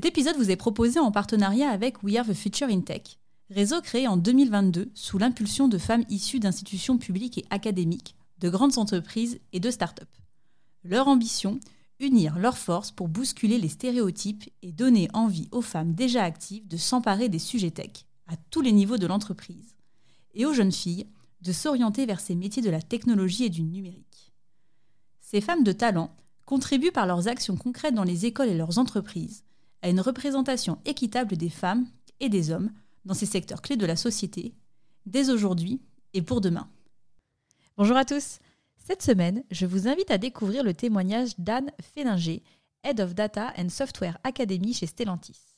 Cet épisode vous est proposé en partenariat avec We Are the Future in Tech, réseau créé en 2022 sous l'impulsion de femmes issues d'institutions publiques et académiques, de grandes entreprises et de start-up. Leur ambition Unir leurs forces pour bousculer les stéréotypes et donner envie aux femmes déjà actives de s'emparer des sujets tech à tous les niveaux de l'entreprise et aux jeunes filles de s'orienter vers ces métiers de la technologie et du numérique. Ces femmes de talent contribuent par leurs actions concrètes dans les écoles et leurs entreprises à une représentation équitable des femmes et des hommes dans ces secteurs clés de la société, dès aujourd'hui et pour demain. Bonjour à tous. Cette semaine, je vous invite à découvrir le témoignage d'Anne Féninger, Head of Data and Software Academy chez Stellantis.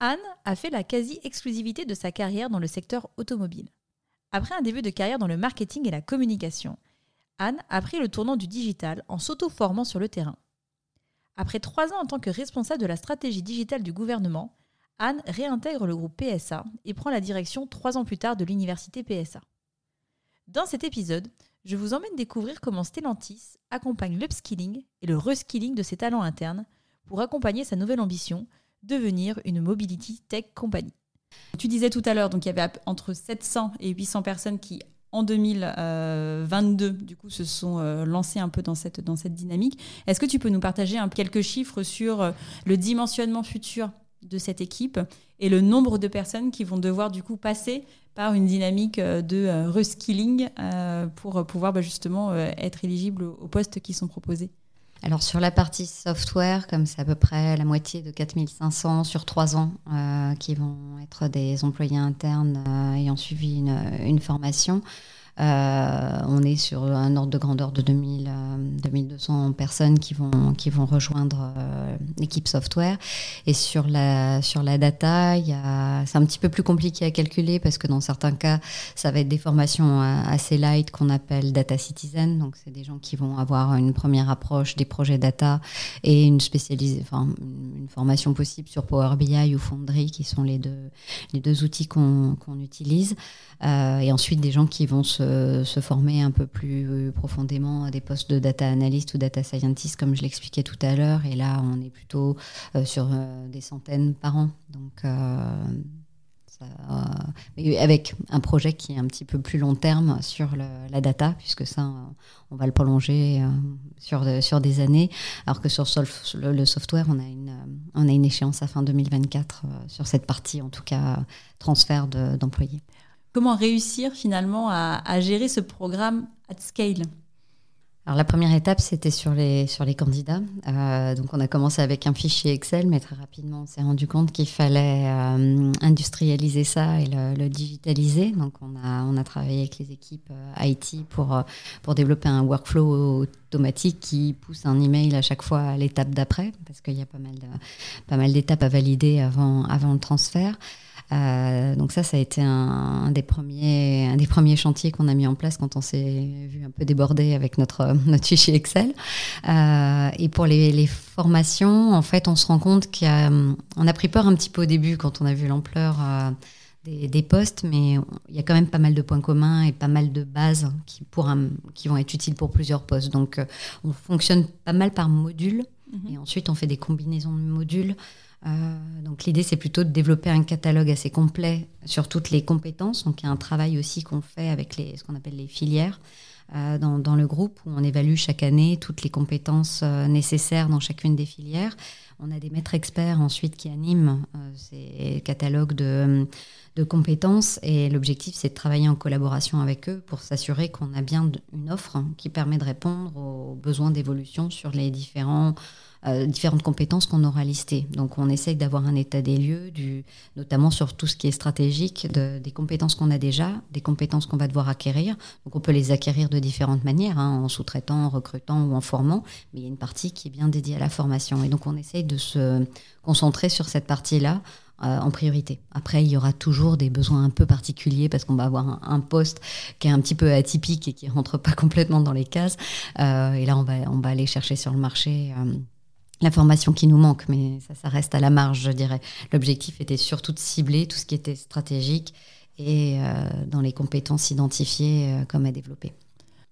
Anne a fait la quasi-exclusivité de sa carrière dans le secteur automobile. Après un début de carrière dans le marketing et la communication, Anne a pris le tournant du digital en s'auto-formant sur le terrain. Après trois ans en tant que responsable de la stratégie digitale du gouvernement, Anne réintègre le groupe PSA et prend la direction trois ans plus tard de l'université PSA. Dans cet épisode, je vous emmène découvrir comment Stellantis accompagne l'upskilling et le reskilling de ses talents internes pour accompagner sa nouvelle ambition, devenir une mobility tech company. Tu disais tout à l'heure, donc il y avait entre 700 et 800 personnes qui en 2022, du coup, se sont euh, lancés un peu dans cette, dans cette dynamique. Est-ce que tu peux nous partager quelques chiffres sur euh, le dimensionnement futur de cette équipe et le nombre de personnes qui vont devoir du coup passer par une dynamique euh, de reskilling pour pouvoir bah, justement être éligibles aux postes qui sont proposés? Alors sur la partie software, comme c'est à peu près la moitié de 4500 sur trois ans euh, qui vont être des employés internes euh, ayant suivi une formation, euh, on est sur un ordre de grandeur de 2000, 2200 euh, personnes qui vont, qui vont rejoindre euh, l'équipe software. Et sur la, sur la data, c'est un petit peu plus compliqué à calculer parce que dans certains cas, ça va être des formations assez light qu'on appelle data citizen. Donc, c'est des gens qui vont avoir une première approche des projets data et une, spécialisée, enfin, une formation possible sur Power BI ou Foundry, qui sont les deux, les deux outils qu'on utilise. et ensuite, des gens qui vont se se, former un peu plus euh, profondément à des postes de data analyst ou data scientist, comme je l'expliquais tout à l'heure. Et là, on est plutôt euh, sur euh, des centaines par an. Donc, avec un projet qui est un petit peu plus long terme sur la data, puisque ça, on va le prolonger sur, sur des années, alors que sur le, software, on a, une, on a une échéance à fin 2024 sur cette partie, en tout cas, transfert d'employés. Comment réussir finalement à, gérer ce programme at scale? Alors la première étape, c'était sur les, candidats. Euh, donc on a commencé avec un fichier Excel, mais très rapidement on s'est rendu compte qu'il fallait euh, industrialiser ça et le, digitaliser. Donc on a, travaillé avec les équipes euh, IT pour, développer un workflow automatique qui pousse un email à chaque fois à l'étape d'après, parce qu'il y a pas mal, d'étapes à valider avant le transfert. Euh, donc ça, ça a été un, des premiers, un des premiers chantiers qu'on a mis en place quand on s'est vu un peu débordé avec notre, notre fichier Excel. Euh, et pour les, formations, en fait, on se rend compte qu'on a, pris peur un petit peu au début quand on a vu l'ampleur. Euh, des, postes, mais il y a quand même pas mal de points communs et pas mal de bases qui, pour qui vont être utiles pour plusieurs postes. Donc, on fonctionne pas mal par module, mhm. et ensuite on fait des combinaisons de modules euh, donc l'idée, c'est plutôt de développer un catalogue assez complet sur toutes les compétences. Donc il y a un travail aussi qu'on fait avec les, ce qu'on appelle les filières euh, dans, le groupe, où on évalue chaque année toutes les compétences euh, nécessaires dans chacune des filières. On a des maîtres experts ensuite qui animent ces catalogues de, de compétences et l'objectif, c'est de travailler en collaboration avec eux pour s'assurer qu'on a bien une offre qui permet de répondre aux besoins d'évolution sur les différents euh, différentes compétences qu'on aura listées. Donc on essaye d'avoir un état des lieux, du, notamment sur tout ce qui est stratégique, de, des compétences qu'on a déjà, des compétences qu'on va devoir acquérir. Donc on peut les acquérir de différentes manières, hein, en sous-traitant, en recrutant ou en formant, mais il y a une partie qui est bien dédiée à la formation. Et donc on essaye de se concentrer sur cette partie-là en priorité. Après, il y aura toujours des besoins un peu particuliers parce qu'on va avoir un, poste qui est un petit peu atypique et qui rentre pas complètement dans les cases. et là, on va, on va aller chercher sur le marché la formation qui nous manque, mais ça, ça reste à la marge, je dirais. L'objectif était surtout de cibler tout ce qui était stratégique et dans les compétences identifiées comme à développer.